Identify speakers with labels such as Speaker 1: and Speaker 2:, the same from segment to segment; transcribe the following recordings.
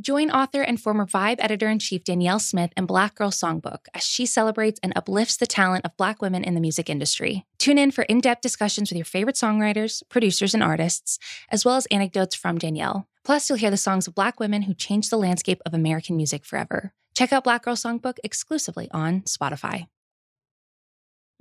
Speaker 1: Join author and former Vibe editor in chief Danyel Smith and Black Girl Songbook as she celebrates and uplifts the talent of Black women in the music industry. Tune in for in depth discussions with your favorite songwriters, producers, and artists, as well as anecdotes from Danyel. Plus, you'll hear the songs of Black women who changed the landscape of American music forever. Check out Black Girl Songbook exclusively on Spotify.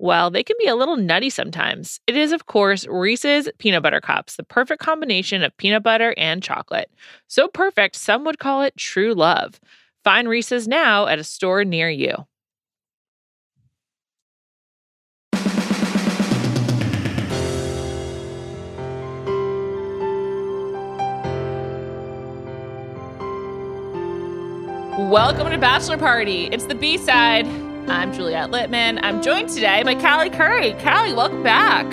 Speaker 2: well, they can be a little nutty sometimes. It is, of course, Reese's Peanut Butter Cups, the perfect combination of peanut butter and chocolate. So perfect, some would call it true love. Find Reese's now at a store near you. Welcome to Bachelor Party. It's the B side. I'm Juliet Litman. I'm joined today by Callie Curry. Callie, welcome back.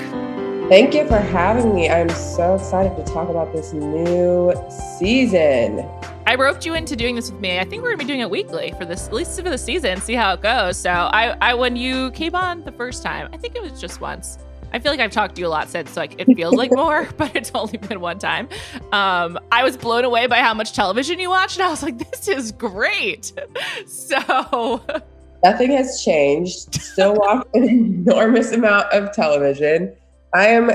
Speaker 3: Thank you for having me. I'm so excited to talk about this new season.
Speaker 2: I roped you into doing this with me. I think we're gonna be doing it weekly for this, at least for the season, see how it goes. So I, I when you came on the first time, I think it was just once. I feel like I've talked to you a lot since, like it feels like more, but it's only been one time. Um, I was blown away by how much television you watched, and I was like, "This is great." So
Speaker 3: Nothing has changed. Still watch an enormous amount of television. I am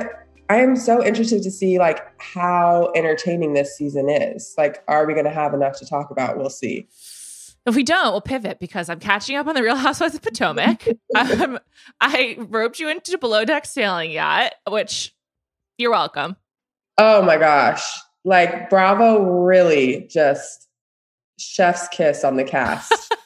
Speaker 3: I am so interested to see like how entertaining this season is. Like, are we going to have enough to talk about? We'll see.
Speaker 2: If we don't, we'll pivot because I'm catching up on the Real Housewives of Potomac. um, I roped you into below deck sailing yacht, which you're welcome.
Speaker 3: Oh my gosh! Like Bravo really just chef's kiss on the cast.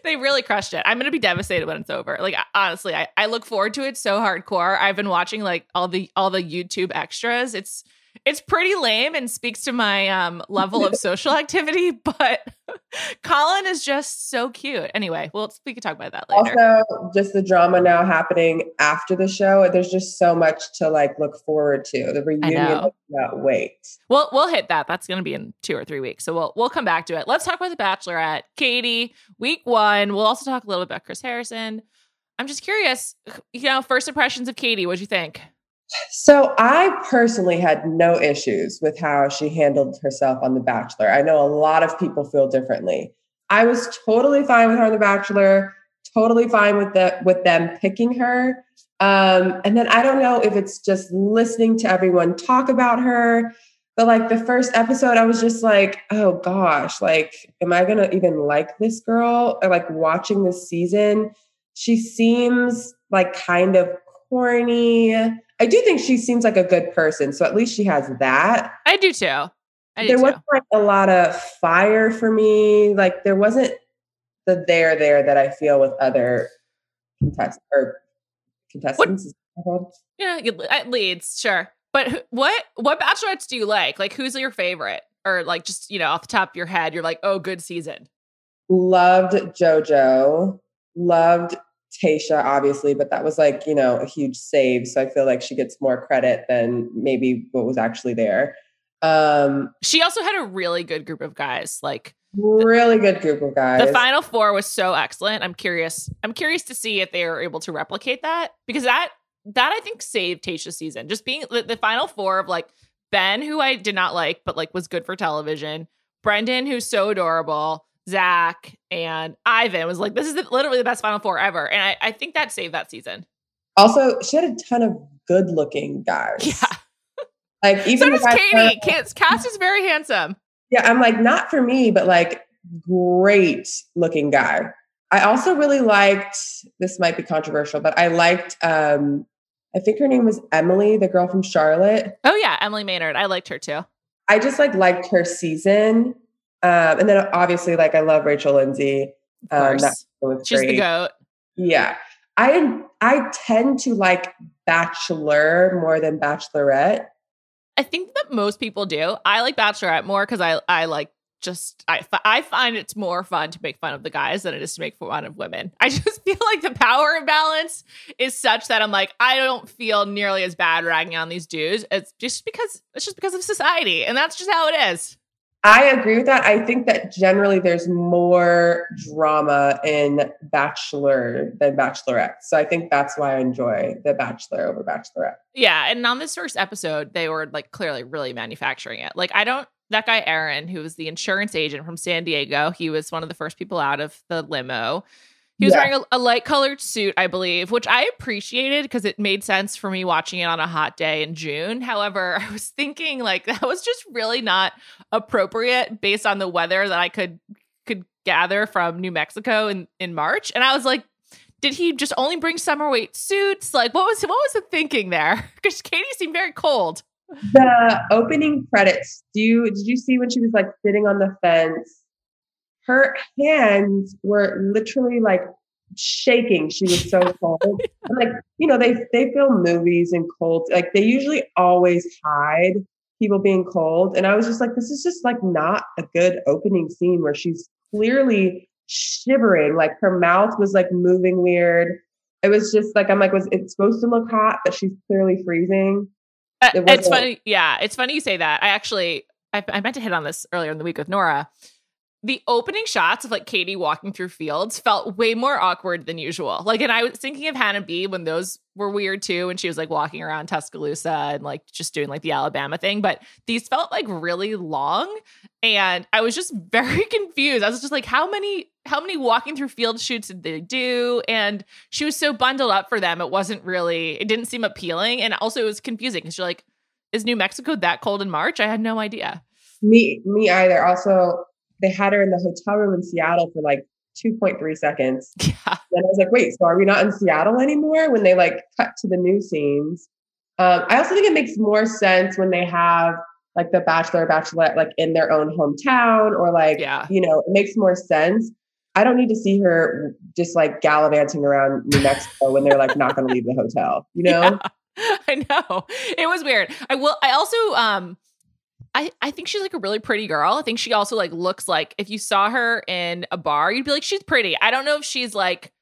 Speaker 2: they really crushed it. I'm gonna be devastated when it's over. Like honestly, I, I look forward to it so hardcore. I've been watching like all the all the YouTube extras. It's it's pretty lame and speaks to my um, level of social activity, but Colin is just so cute. Anyway, well, we could talk about that later.
Speaker 3: Also, just the drama now happening after the show. There's just so much to like look forward to. The reunion, not wait.
Speaker 2: Well, we'll hit that. That's going to be in two or three weeks, so we'll we'll come back to it. Let's talk about the Bachelorette, Katie, week one. We'll also talk a little bit about Chris Harrison. I'm just curious, you know, first impressions of Katie. What'd you think?
Speaker 3: So I personally had no issues with how she handled herself on The Bachelor. I know a lot of people feel differently. I was totally fine with her on The Bachelor, totally fine with the with them picking her. Um, and then I don't know if it's just listening to everyone talk about her, but like the first episode, I was just like, oh gosh, like, am I gonna even like this girl? Or like watching this season, she seems like kind of corny. I do think she seems like a good person. So at least she has that.
Speaker 2: I do too. I do
Speaker 3: there
Speaker 2: too.
Speaker 3: wasn't like a lot of fire for me. Like there wasn't the there there that I feel with other contestants or contestants.
Speaker 2: What? Yeah, at leads, sure. But what what bachelorettes do you like? Like who's your favorite? Or like just, you know, off the top of your head, you're like, oh, good season.
Speaker 3: Loved JoJo. Loved Tayshia, obviously, but that was like, you know, a huge save. So I feel like she gets more credit than maybe what was actually there. Um,
Speaker 2: she also had a really good group of guys. Like
Speaker 3: really good group of guys.
Speaker 2: The final four was so excellent. I'm curious. I'm curious to see if they are able to replicate that because that that I think saved Tayshia's season. Just being the, the final four of like Ben, who I did not like, but like was good for television. Brendan, who's so adorable. Zach and Ivan was like, this is the, literally the best final four ever. And I, I think that saved that season.
Speaker 3: Also, she had a ton of good looking guys.
Speaker 2: Yeah.
Speaker 3: Like even
Speaker 2: so does Katie. Cass is very handsome.
Speaker 3: Yeah, I'm like, not for me, but like great looking guy. I also really liked, this might be controversial, but I liked um I think her name was Emily, the girl from Charlotte.
Speaker 2: Oh yeah, Emily Maynard. I liked her too.
Speaker 3: I just like liked her season. Um, and then obviously like I love Rachel Lindsay.
Speaker 2: Um, She's great. the goat.
Speaker 3: Yeah. I I tend to like Bachelor more than Bachelorette.
Speaker 2: I think that most people do. I like Bachelorette more because I I like just I I find it's more fun to make fun of the guys than it is to make fun of women. I just feel like the power imbalance is such that I'm like I don't feel nearly as bad ragging on these dudes. It's just because it's just because of society, and that's just how it is.
Speaker 3: I agree with that. I think that generally there's more drama in Bachelor than Bachelorette. So I think that's why I enjoy The Bachelor over Bachelorette.
Speaker 2: Yeah. And on this first episode, they were like clearly really manufacturing it. Like, I don't, that guy, Aaron, who was the insurance agent from San Diego, he was one of the first people out of the limo. He was yeah. wearing a, a, light colored suit, I believe, which I appreciated because it made sense for me watching it on a hot day in June. However, I was thinking like that was just really not appropriate based on the weather that I could could gather from New Mexico in in March. And I was like, did he just only bring summer weight suits? Like, what was what was the thinking there? Because Katie seemed very cold.
Speaker 3: The opening credits. Do you did you see when she was like sitting on the fence her hands were literally like shaking. She was so cold. like, you know, they they film movies in cold. Like they usually always hide people being cold. And I was just like, this is just like not a good opening scene where she's clearly shivering. Like her mouth was like moving weird. It was just like I'm like, was it supposed to look hot, but she's clearly freezing?
Speaker 2: Uh, it it's funny, yeah. It's funny you say that. I actually I, I meant to hit on this earlier in the week with Nora the opening shots of like Katie walking through fields felt way more awkward than usual. Like, and I was thinking of Hannah B when those were weird too, and she was like walking around Tuscaloosa and like just doing like the Alabama thing. But these felt like really long, and I was just very confused. I was just like, how many, how many walking through field shoots did they do? And she was so bundled up for them, it wasn't really, it didn't seem appealing, and also it was confusing because you're like, is New Mexico that cold in March? I had no idea.
Speaker 3: Me, me either. Also, they had her in the hotel room in Seattle for like 2.3 seconds. Yeah. And I was like, wait, so are we not in Seattle anymore? When they like cut to the new scenes. Um, I also think it makes more sense when they have like the bachelor or bachelorette like in their own hometown or like, yeah. you know, it makes more sense. I don't need to see her just like gallivanting around New Mexico when they're like not going to leave the hotel, you know?
Speaker 2: Yeah, I know. It was weird. I will, I also, um, I, I think she's like a really pretty girl. I think she also like looks like if you saw her in a bar, you'd be like, she's pretty. I don't know if she's like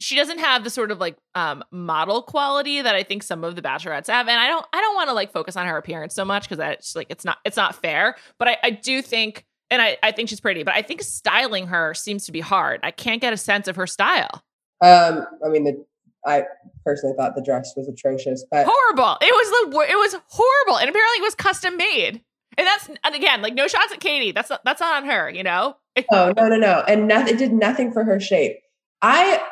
Speaker 2: she doesn't have the sort of like um model quality that I think some of the bachelorettes have. And I don't I don't want to like focus on her appearance so much because that's like it's not it's not fair. But I, I do think and I, I think she's pretty, but I think styling her seems to be hard. I can't get a sense of her style.
Speaker 3: Um, I mean the I personally thought the dress was atrocious, but
Speaker 2: horrible. It was the it was horrible, and apparently it was custom made. And that's and again, like no shots at Katie. That's not, that's not on her, you know.
Speaker 3: oh no, no, no, and nothing. It did nothing for her shape. I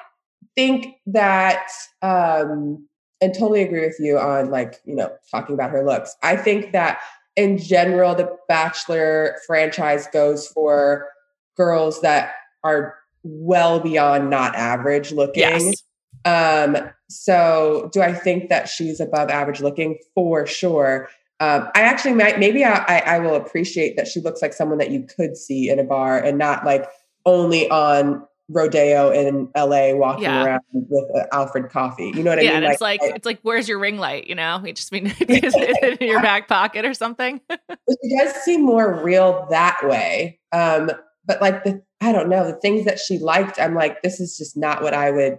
Speaker 3: think that, um, and totally agree with you on like you know talking about her looks. I think that in general, the Bachelor franchise goes for girls that are well beyond not average looking. Yes. Um, so do I think that she's above average looking? For sure. Um, I actually might, maybe I, I, I will appreciate that she looks like someone that you could see in a bar and not like only on rodeo in LA walking yeah. around with uh, Alfred coffee. You know what I
Speaker 2: yeah,
Speaker 3: mean?
Speaker 2: Yeah, it's like, like it's like where's your ring light? You know, you just mean is it in your back pocket or something.
Speaker 3: she does seem more real that way. Um, but like the I don't know the things that she liked. I'm like, this is just not what I would.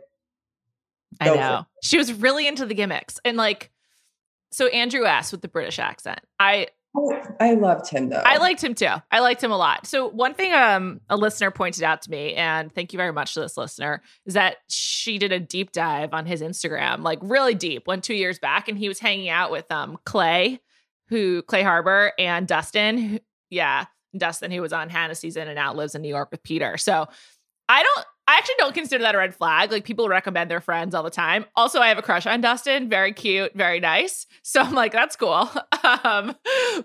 Speaker 2: I know for. she was really into the gimmicks and like so Andrew S with the British accent. I
Speaker 3: I loved him though.
Speaker 2: I liked him too. I liked him a lot. So one thing um a listener pointed out to me, and thank you very much to this listener, is that she did a deep dive on his Instagram, like really deep, went two years back, and he was hanging out with um Clay, who Clay Harbor and Dustin. Who, yeah, Dustin, who was on Hannah season and now lives in New York with Peter. So I don't I actually don't consider that a red flag. Like people recommend their friends all the time. Also, I have a crush on Dustin. Very cute, very nice. So I'm like, that's cool. um,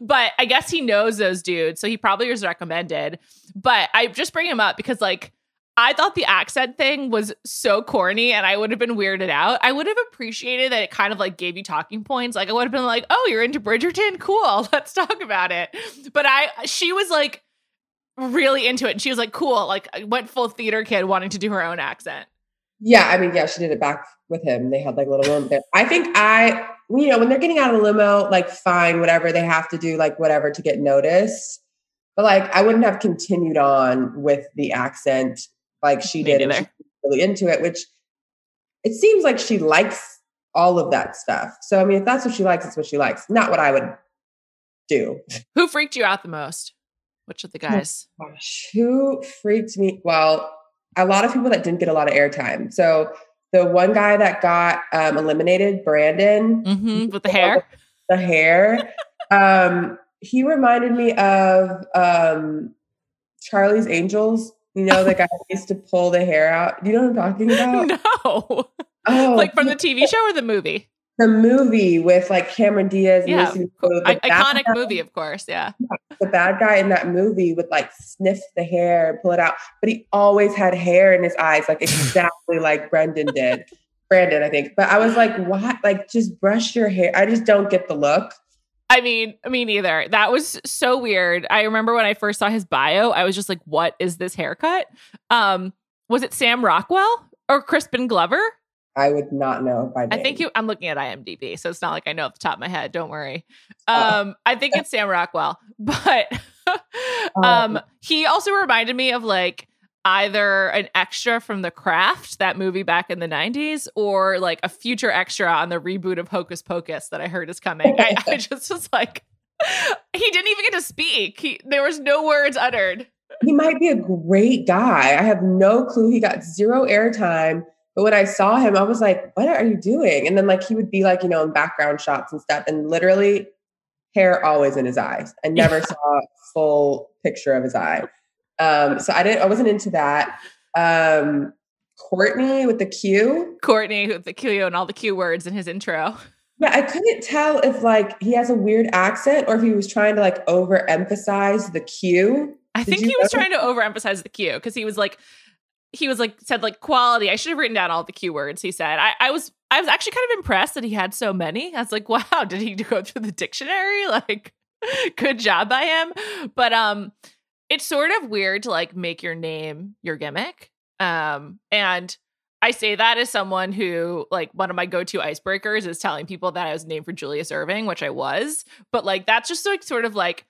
Speaker 2: but I guess he knows those dudes, so he probably was recommended. But I just bring him up because like I thought the accent thing was so corny and I would have been weirded out. I would have appreciated that it kind of like gave you talking points. Like I would have been like, "Oh, you're into Bridgerton? Cool. Let's talk about it." But I she was like really into it. And she was like, cool, like went full theater kid wanting to do her own accent.
Speaker 3: Yeah, I mean, yeah, she did it back with him. They had like a little moment there. I think I, you know, when they're getting out of the limo, like fine, whatever, they have to do like whatever to get noticed. But like I wouldn't have continued on with the accent like she
Speaker 2: Me
Speaker 3: did. And really into it, which it seems like she likes all of that stuff. So I mean, if that's what she likes, it's what she likes. Not what I would do.
Speaker 2: Who freaked you out the most? Which of the
Speaker 3: Oh
Speaker 2: guys?
Speaker 3: Gosh, who freaked me? Well, a lot of people that didn't get a lot of airtime. So the one guy that got um, eliminated, Brandon,
Speaker 2: Mm-hmm. With the hair?
Speaker 3: the hair, um, he reminded me of um, Charlie's Angels. You know, the guy who used to pull the hair out. Do you know what I'm talking about?
Speaker 2: no.
Speaker 3: Oh,
Speaker 2: like from the TV show or the movie?
Speaker 3: The movie with like Cameron Diaz. and
Speaker 2: Yeah.
Speaker 3: Lucy
Speaker 2: I- iconic
Speaker 3: guy-
Speaker 2: movie, of course. Yeah.
Speaker 3: the bad guy in that movie would like sniff the hair and pull it out, but he always had hair in his eyes, like exactly like Brendan did. Brandon, I think. But I was like, what? Like, just brush your hair. I just don't get the look.
Speaker 2: I mean, me neither. That was so weird. I remember when I first saw his bio, I was just like, what is this haircut? Um, was it Sam Rockwell or Crispin Glover?
Speaker 3: I would not know by name.
Speaker 2: I think you I'm looking at IMDb, so it's not like I know off the top of my head. Don't worry.
Speaker 3: Oh.
Speaker 2: Um, I think it's Sam Rockwell, but um, he also reminded me of like either an extra from The Craft, that movie back in the 90s, or like a future extra on the reboot of Hocus Pocus that I heard is coming. I, I just was like, he didn't even get to speak. He there was no words uttered.
Speaker 3: he might be a great guy. I have no clue. He got zero airtime. But when I saw him, I was like, what are you doing? And then like he would be like, you know, in background shots and stuff, and literally hair always in his eyes. I never saw a full picture of his eye. Um, so I didn't I wasn't into that. Um Courtney with the Q.
Speaker 2: Courtney with the Q and all the Q words in his intro.
Speaker 3: Yeah, I couldn't tell if like he has a weird accent or if he was trying to like overemphasize the Q.
Speaker 2: I
Speaker 3: Did
Speaker 2: think he was trying to overemphasize the Q because he was like, he was like said like quality. I should have written down all the keywords he said. I, I was I was actually kind of impressed that he had so many. I was like, wow, did he go through the dictionary? Like, good job by him. But um, it's sort of weird to like make your name your gimmick. Um, and I say that as someone who like one of my go-to icebreakers is telling people that I was named for Julius Erving, which I was. But like that's just like sort of like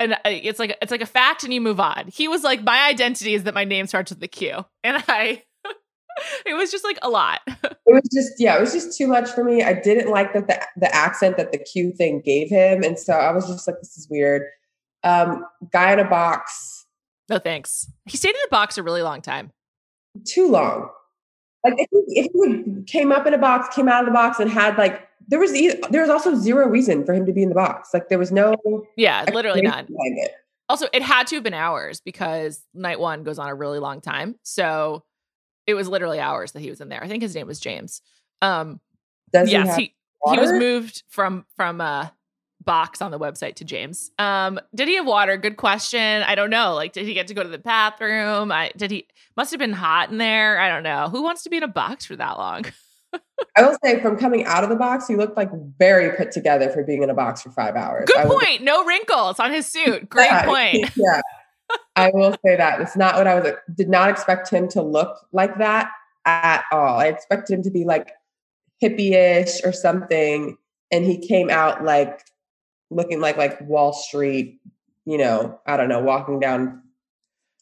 Speaker 2: and uh, it's like it's like a fact and you move on. He was like my identity is that my name starts with the Q. And I it was just like a lot.
Speaker 3: It was just, yeah, it was just too much for me. I didn't like that the the accent that the Q thing gave him, and so I was just like, this is weird. Um, guy in a box,
Speaker 2: No thanks. He stayed in the box a really long time.
Speaker 3: too long. Like if he, if he came up in a box, came out of the box, and had like there was there was also zero reason for him to be in the box. Like there was no
Speaker 2: Yeah, literally none.
Speaker 3: it.
Speaker 2: Also, it had to have been hours because night one goes on a really long time. So it was literally hours that he was in there. I think his name was James. Um
Speaker 3: Does
Speaker 2: yes,
Speaker 3: he
Speaker 2: he he was moved from from uh box on the website to James. Um did he have water? Good question. I don't know. Like did he get to go to the bathroom? I did he must have been hot in there. I don't know. Who wants to be in a box for that long?
Speaker 3: I will say, from coming out of the box, he looked like very put together for being in a box for five hours.
Speaker 2: Good
Speaker 3: I will-
Speaker 2: point. No wrinkles on his suit. Great
Speaker 3: Yeah,
Speaker 2: point.
Speaker 3: Yeah. I will say that. It's not what I was did not expect him to look like that at all. I expected him to be like hippie-ish or something. And he came out like looking like like Wall Street, you know, I don't know, walking down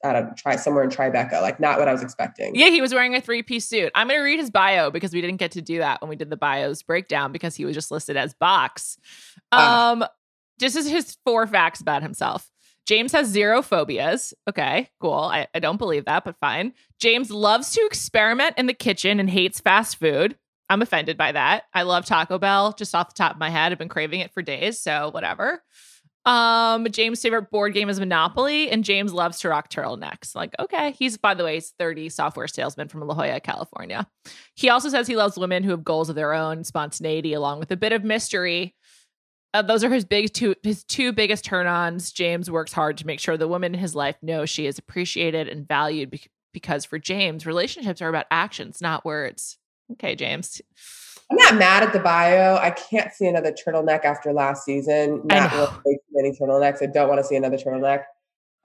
Speaker 3: I don't know, try somewhere in Tribeca. Like not what I was expecting.
Speaker 2: Yeah, he was wearing a three piece suit. I'm going to read his bio because we didn't get to do that when we did the bios breakdown because he was just listed as box.
Speaker 3: Ah.
Speaker 2: Um, this is his four facts about himself. James has zero phobias. Okay, cool. I, I don't believe that, but fine. James loves to experiment in the kitchen and hates fast food. I'm offended by that. I love Taco Bell just off the top of my head. I've been craving it for days, so whatever. Um, James' favorite board game is Monopoly, and James loves to rock turtlenecks. Like, okay, he's by the way, he's 30 software salesman from La Jolla, California. He also says he loves women who have goals of their own, spontaneity, along with a bit of mystery. Uh, those are his big two his two biggest turn-ons. James works hard to make sure the woman in his life knows she is appreciated and valued be- because for James, relationships are about actions, not words. Okay, James.
Speaker 3: I'm not mad at the bio. I can't see another turtleneck after last season. Not really too many turtlenecks. I don't want to see another turtleneck.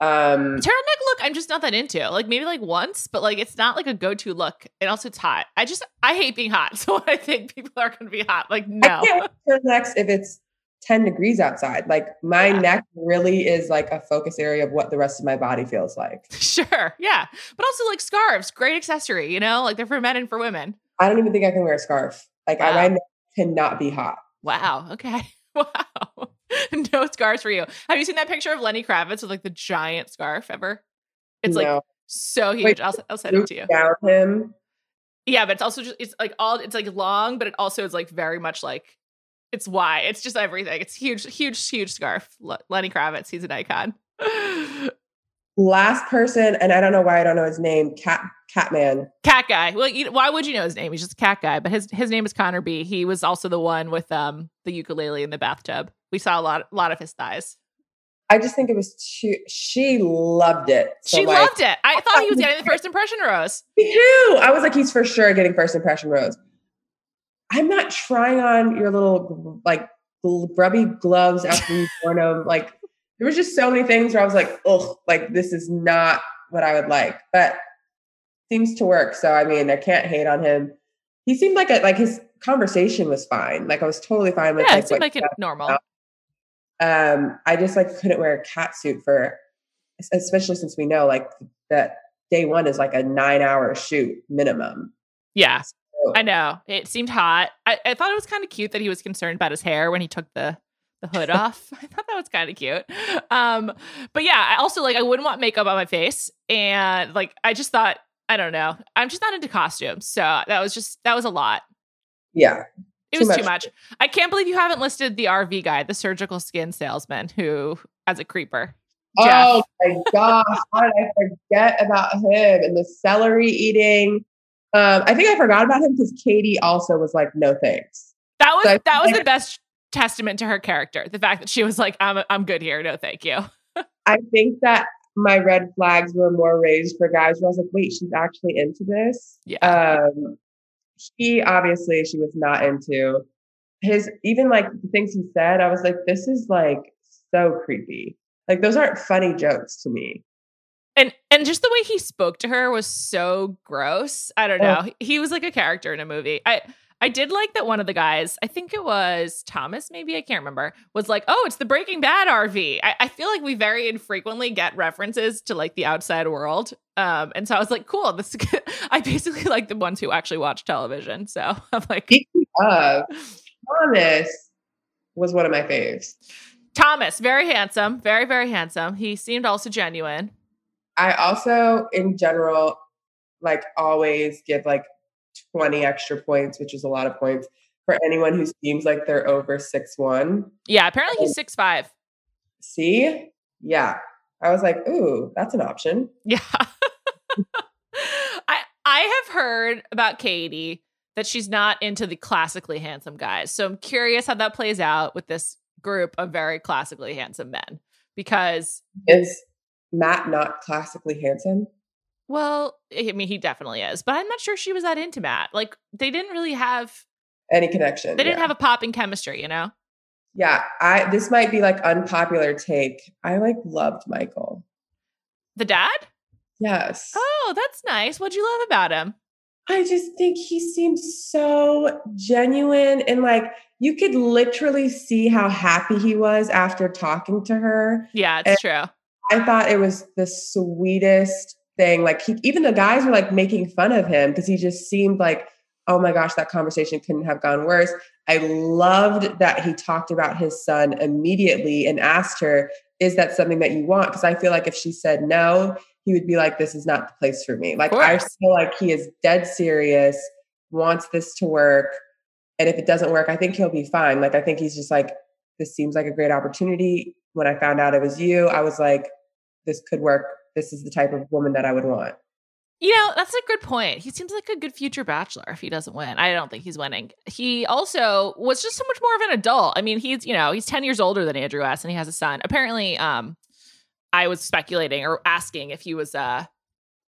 Speaker 3: Um,
Speaker 2: turtleneck look, I'm just not that into. Like maybe like once, but like it's not like a go-to look. And also it's hot. I just I hate being hot, so I think people are going to be hot. Like no,
Speaker 3: I can't turtlenecks if it's 10 degrees outside. Like my yeah. neck really is like a focus area of what the rest of my body feels like.
Speaker 2: Sure, yeah, but also like scarves, great accessory. You know, like they're for men and for women.
Speaker 3: I don't even think I can wear a scarf. Like wow. I, my cannot be hot.
Speaker 2: Wow. Okay. Wow. no scars for you. Have you seen that picture of Lenny Kravitz with like the giant scarf ever? It's no. like so huge. Wait, I'll, I'll send it to you.
Speaker 3: Down him.
Speaker 2: Yeah, but it's also just it's like all it's like long, but it also is like very much like it's why It's just everything. It's huge, huge, huge scarf. Lenny Kravitz, he's an icon.
Speaker 3: Last person, and I don't know why I don't know his name. Cat Catman.
Speaker 2: Cat guy. Well, you, why would you know his name? He's just a cat guy. But his his name is Connor B. He was also the one with um the ukulele in the bathtub. We saw a lot a lot of his thighs.
Speaker 3: I just think it was too. She loved it.
Speaker 2: So she like, loved it. I thought he was getting the first impression rose.
Speaker 3: Me too. I was like, he's for sure getting first impression rose. I'm not trying on your little like grubby gloves after you've worn them. Like there was just so many things where I was like, oh, like this is not what I would like. But seems to work. So I mean, I can't hate on him. He seemed like a like his conversation was fine. Like I was totally fine with.
Speaker 2: Yeah,
Speaker 3: like,
Speaker 2: it seemed like it normal.
Speaker 3: Um, I just like couldn't wear a cat suit for, especially since we know like that day one is like a nine hour shoot minimum.
Speaker 2: Yeah, so, I know it seemed hot. I, I thought it was kind of cute that he was concerned about his hair when he took the the hood off. I thought that was kind of cute. Um, but yeah, I also like I wouldn't want makeup on my face, and like I just thought I don't know. I'm just not into costumes. So that was just, that was a lot.
Speaker 3: Yeah.
Speaker 2: It was much. too much. I can't believe you haven't listed the RV guy, the surgical skin salesman, who as a creeper.
Speaker 3: Jeff. Oh my gosh. How did I forget about him and the celery eating? Um, I think I forgot about him because Katie also was like, no thanks.
Speaker 2: That was so that was the best testament to her character. The fact that she was like, I'm I'm good here. No, thank you.
Speaker 3: I think that my red flags were more raised for guys where I was like, wait, she's actually into this.
Speaker 2: Yeah.
Speaker 3: Um, he obviously she was not into his even like the things he said. I was like, this is like so creepy. Like those aren't funny jokes to me.
Speaker 2: And and just the way he spoke to her was so gross. I don't know. Oh. He was like a character in a movie. I I did like that one of the guys, I think it was Thomas, maybe I can't remember, was like, "Oh, it's the Breaking Bad RV." I, I feel like we very infrequently get references to like the outside world, um, and so I was like, "Cool." This I basically like the ones who actually watch television. So I'm like,
Speaker 3: uh, Thomas was one of my faves.
Speaker 2: Thomas, very handsome, very very handsome. He seemed also genuine.
Speaker 3: I also, in general, like always give like 20 extra points, which is a lot of points for anyone who seems like they're over six one.
Speaker 2: Yeah, apparently he's um, six five.
Speaker 3: See? Yeah. I was like, ooh, that's an option.
Speaker 2: Yeah. I I have heard about Katie that she's not into the classically handsome guys. So I'm curious how that plays out with this group of very classically handsome men. Because
Speaker 3: is Matt not classically handsome?
Speaker 2: Well, I mean, he definitely is, but I'm not sure she was that into Matt. Like, they didn't really have
Speaker 3: any connection.
Speaker 2: They didn't yeah. have a popping chemistry, you know?
Speaker 3: Yeah, I this might be like unpopular take. I like loved Michael.
Speaker 2: The dad?
Speaker 3: Yes.
Speaker 2: Oh, that's nice. What'd you love about him?
Speaker 3: I just think he seemed so genuine and like you could literally see how happy he was after talking to her.
Speaker 2: Yeah, it's and true.
Speaker 3: I thought it was the sweetest thing. Like he, even the guys were like making fun of him because he just seemed like oh my gosh, that conversation couldn't have gone worse. I loved that he talked about his son immediately and asked her, is that something that you want? Because I feel like if she said no, he would be like, this is not the place for me. Like, I feel like he is dead serious, wants this to work. And if it doesn't work, I think he'll be fine. Like, I think he's just like, this seems like a great opportunity. When I found out it was you, I was like, this could work. This is the type of woman that I would want.
Speaker 2: You know, that's a good point. He seems like a good future bachelor if he doesn't win. I don't think he's winning. He also was just so much more of an adult. I mean, he's, you know, he's 10 years older than Andrew S. and he has a son. Apparently, um, I was speculating or asking if he was uh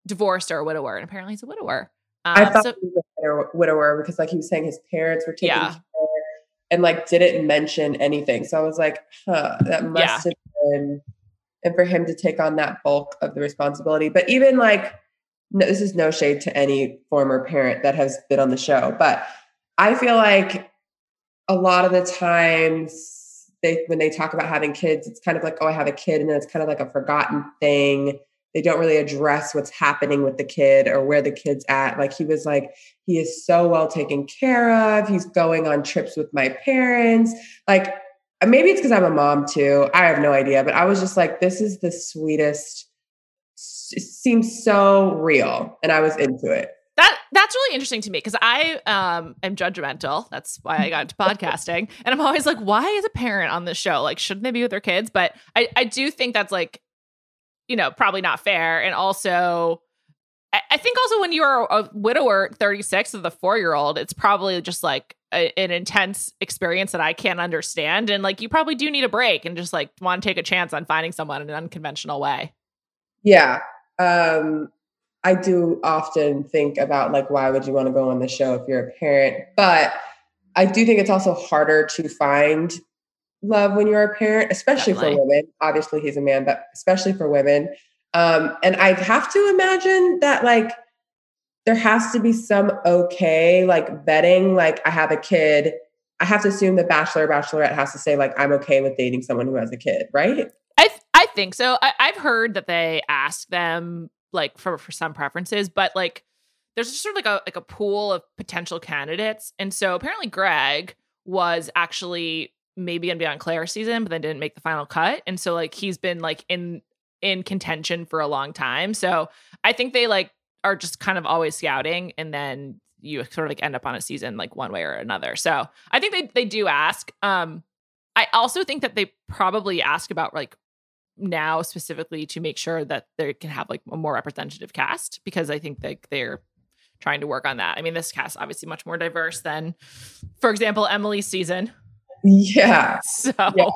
Speaker 2: divorced or a widower, and apparently he's a widower.
Speaker 3: Um, I thought so, he was a widower because like he was saying his parents were taking yeah. care and like didn't mention anything. So I was like, huh, that must yeah. have been and for him to take on that bulk of the responsibility. But even like no, this is no shade to any former parent that has been on the show, but I feel like a lot of the times they when they talk about having kids, it's kind of like, oh, I have a kid, and then it's kind of like a forgotten thing. They don't really address what's happening with the kid or where the kid's at. Like he was like, he is so well taken care of. He's going on trips with my parents. Like maybe it's because I'm a mom too. I have no idea, but I was just like, this is the sweetest it seems so real and I was into it.
Speaker 2: That that's really interesting to me because I um am judgmental. That's why I got into podcasting. And I'm always like, why is a parent on this show? Like, shouldn't they be with their kids? But I, I do think that's like, you know, probably not fair. And also I, think also when you're a widower 36 of the four year old, it's probably just like a, an intense experience that I can't understand. And like you probably do need a break and just like want to take a chance on finding someone in an unconventional way.
Speaker 3: Yeah um, I do often think about like, why would you want to go on the show if you're a parent? But I do think it's also harder to find love when you're a parent, especially Definitely. for women. Obviously, he's a man, but especially for women. Um, and I have to imagine that like there has to be some okay like vetting. Like, I have a kid. I have to assume the bachelor bachelorette has to say like I'm okay with dating someone who has a kid, right?
Speaker 2: I th- I think so. I, have heard that they ask them like for for some preferences, but like there's just sort of like a like a pool of potential candidates, and so apparently Greg was actually maybe gonna be on Clare's season, but then didn't make the final cut, and so like he's been like in in contention for a long time. So I think they like are just kind of always scouting, and then you sort of like end up on a season like one way or another. So I think they they do ask. Um, I also think that they probably ask about like now specifically to make sure that they can have like a more representative cast because I think like they're trying to work on that. I mean, this cast obviously much more diverse than, for example, Emily's season.
Speaker 3: Yeah.
Speaker 2: So.
Speaker 3: Yeah.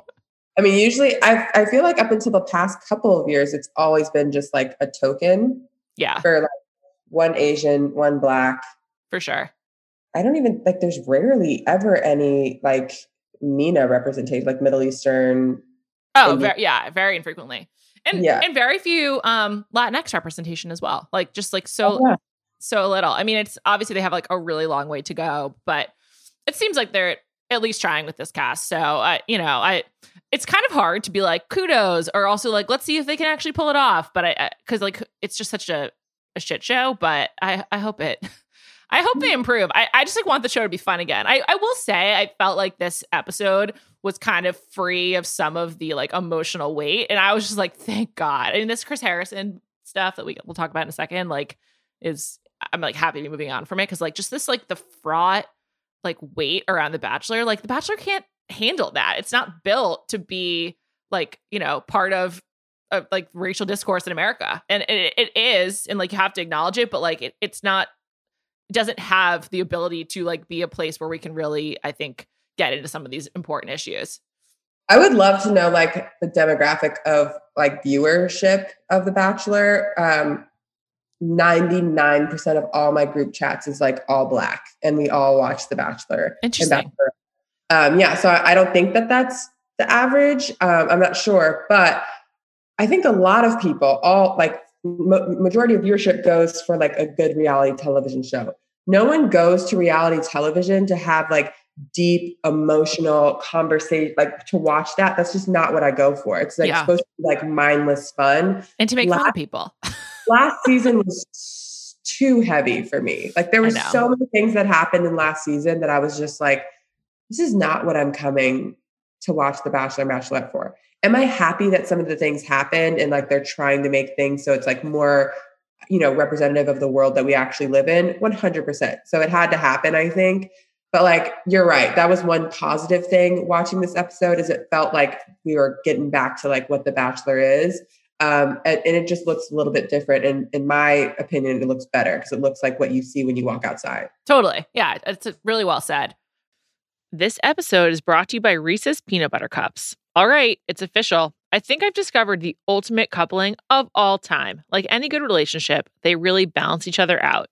Speaker 3: I mean, usually I I feel like up until the past couple of years, it's always been just like a token.
Speaker 2: Yeah.
Speaker 3: For like one Asian, one black.
Speaker 2: For sure.
Speaker 3: I don't even like. There's rarely ever any like MENA representation, like Middle Eastern,
Speaker 2: Oh, very, yeah, very infrequently. And yeah. and very few um Latinx representation as well. Like just like so oh, yeah. so little. I mean, it's obviously they have like a really long way to go, but it seems like they're at least trying with this cast. So, I you know, I it's kind of hard to be like kudos or also like let's see if they can actually pull it off, but I cuz like it's just such a a shit show, but I I hope it I hope they mm. improve. I, I just like want the show to be fun again. I, I will say I felt like this episode was kind of free of some of the like emotional weight. And I was just like, thank God. I mean, this Chris Harrison stuff that we we'll talk about in a second, like, is I'm like happy to be moving on from it because like just this like the fraught like weight around the Bachelor, like the Bachelor can't handle that. It's not built to be like you know part of of like racial discourse in America, and it, it is, and like you have to acknowledge it, but like it, it's not doesn't have the ability to like be a place where we can really, I think, get into some of these important issues.
Speaker 3: I would love to know like the demographic of like viewership of The Bachelor. Um, 99% of all my group chats is like all black and we all watch The Bachelor.
Speaker 2: Interesting.
Speaker 3: Bachelor. Um, yeah, so I, I, don't think that that's the average. Um, I'm not sure, but I think a lot of people, all like majority of viewership goes for like a good reality television show. No one goes to reality television to have like deep emotional conversation like to watch that that's just not what i go for it's like yeah. supposed to be like mindless fun
Speaker 2: and to make last, fun of people
Speaker 3: last season was too heavy for me. Like there were so many things that happened in last season that I was just like, this is not what I'm coming to watch The Bachelor and Bachelorette for. Am I happy that some of the things happened and like they're trying to make things so it's like more, you know, representative of the world that we actually live in? 100%. So it had to happen, I think. But like you're right, that was one positive thing watching this episode is it felt like we were getting back to like what The Bachelor is. Um, and, and, it just looks a little bit different. And in my opinion, it looks better because it looks like what you see when you walk outside.
Speaker 2: Totally. Yeah, it's really well said. This episode is brought to you by Reese's Peanut Butter Cups. All right, it's official. I think I've discovered the ultimate coupling of all time. Like any good relationship, they really balance each other out.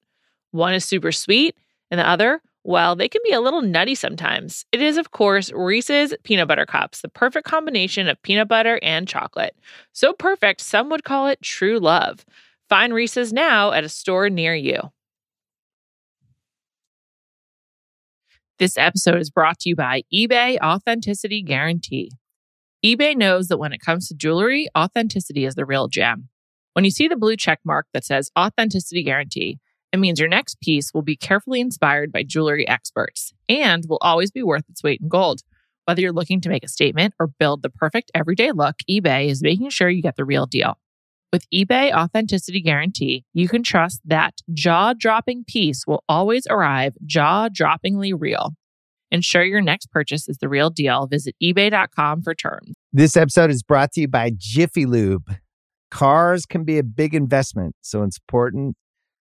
Speaker 2: One is super sweet, and the other, well, they can be a little nutty sometimes. It is, of course, Reese's Peanut Butter Cups, the perfect combination of peanut butter and chocolate. So perfect, some would call it true love. Find Reese's now at a store near you. This episode is brought to you by eBay Authenticity Guarantee. eBay knows that when it comes to jewelry, authenticity is the real gem. When you see the blue check mark that says Authenticity Guarantee, it means your next piece will be carefully inspired by jewelry experts and will always be worth its weight in gold. Whether you're looking to make a statement or build the perfect everyday look, eBay is making sure you get the real deal. With eBay Authenticity Guarantee, you can trust that jaw dropping piece will always arrive jaw droppingly real. Ensure your next purchase is the real deal. Visit eBay.com for terms.
Speaker 4: This episode is brought to you by Jiffy Lube. Cars can be a big investment, so it's important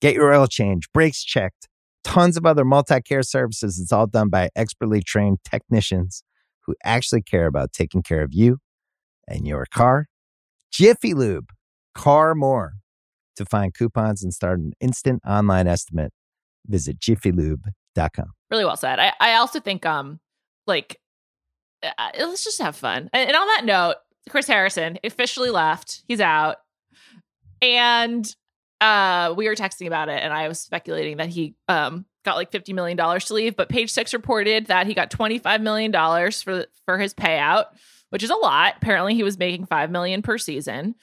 Speaker 4: Get your oil change, brakes checked, tons of other multi care services. It's all done by expertly trained technicians who actually care about taking care of you and your car. Jiffy Lube, car more. To find coupons and start an instant online estimate, visit jiffylube.com.
Speaker 2: Really well said. I, I also think, um, like, uh, let's just have fun. And, and on that note, Chris Harrison officially left. He's out. And uh, we were texting about it, and I was speculating that he um got like fifty million dollars to leave, but Page Six reported that he got twenty five million dollars for for his payout, which is a lot. Apparently, he was making five million per season.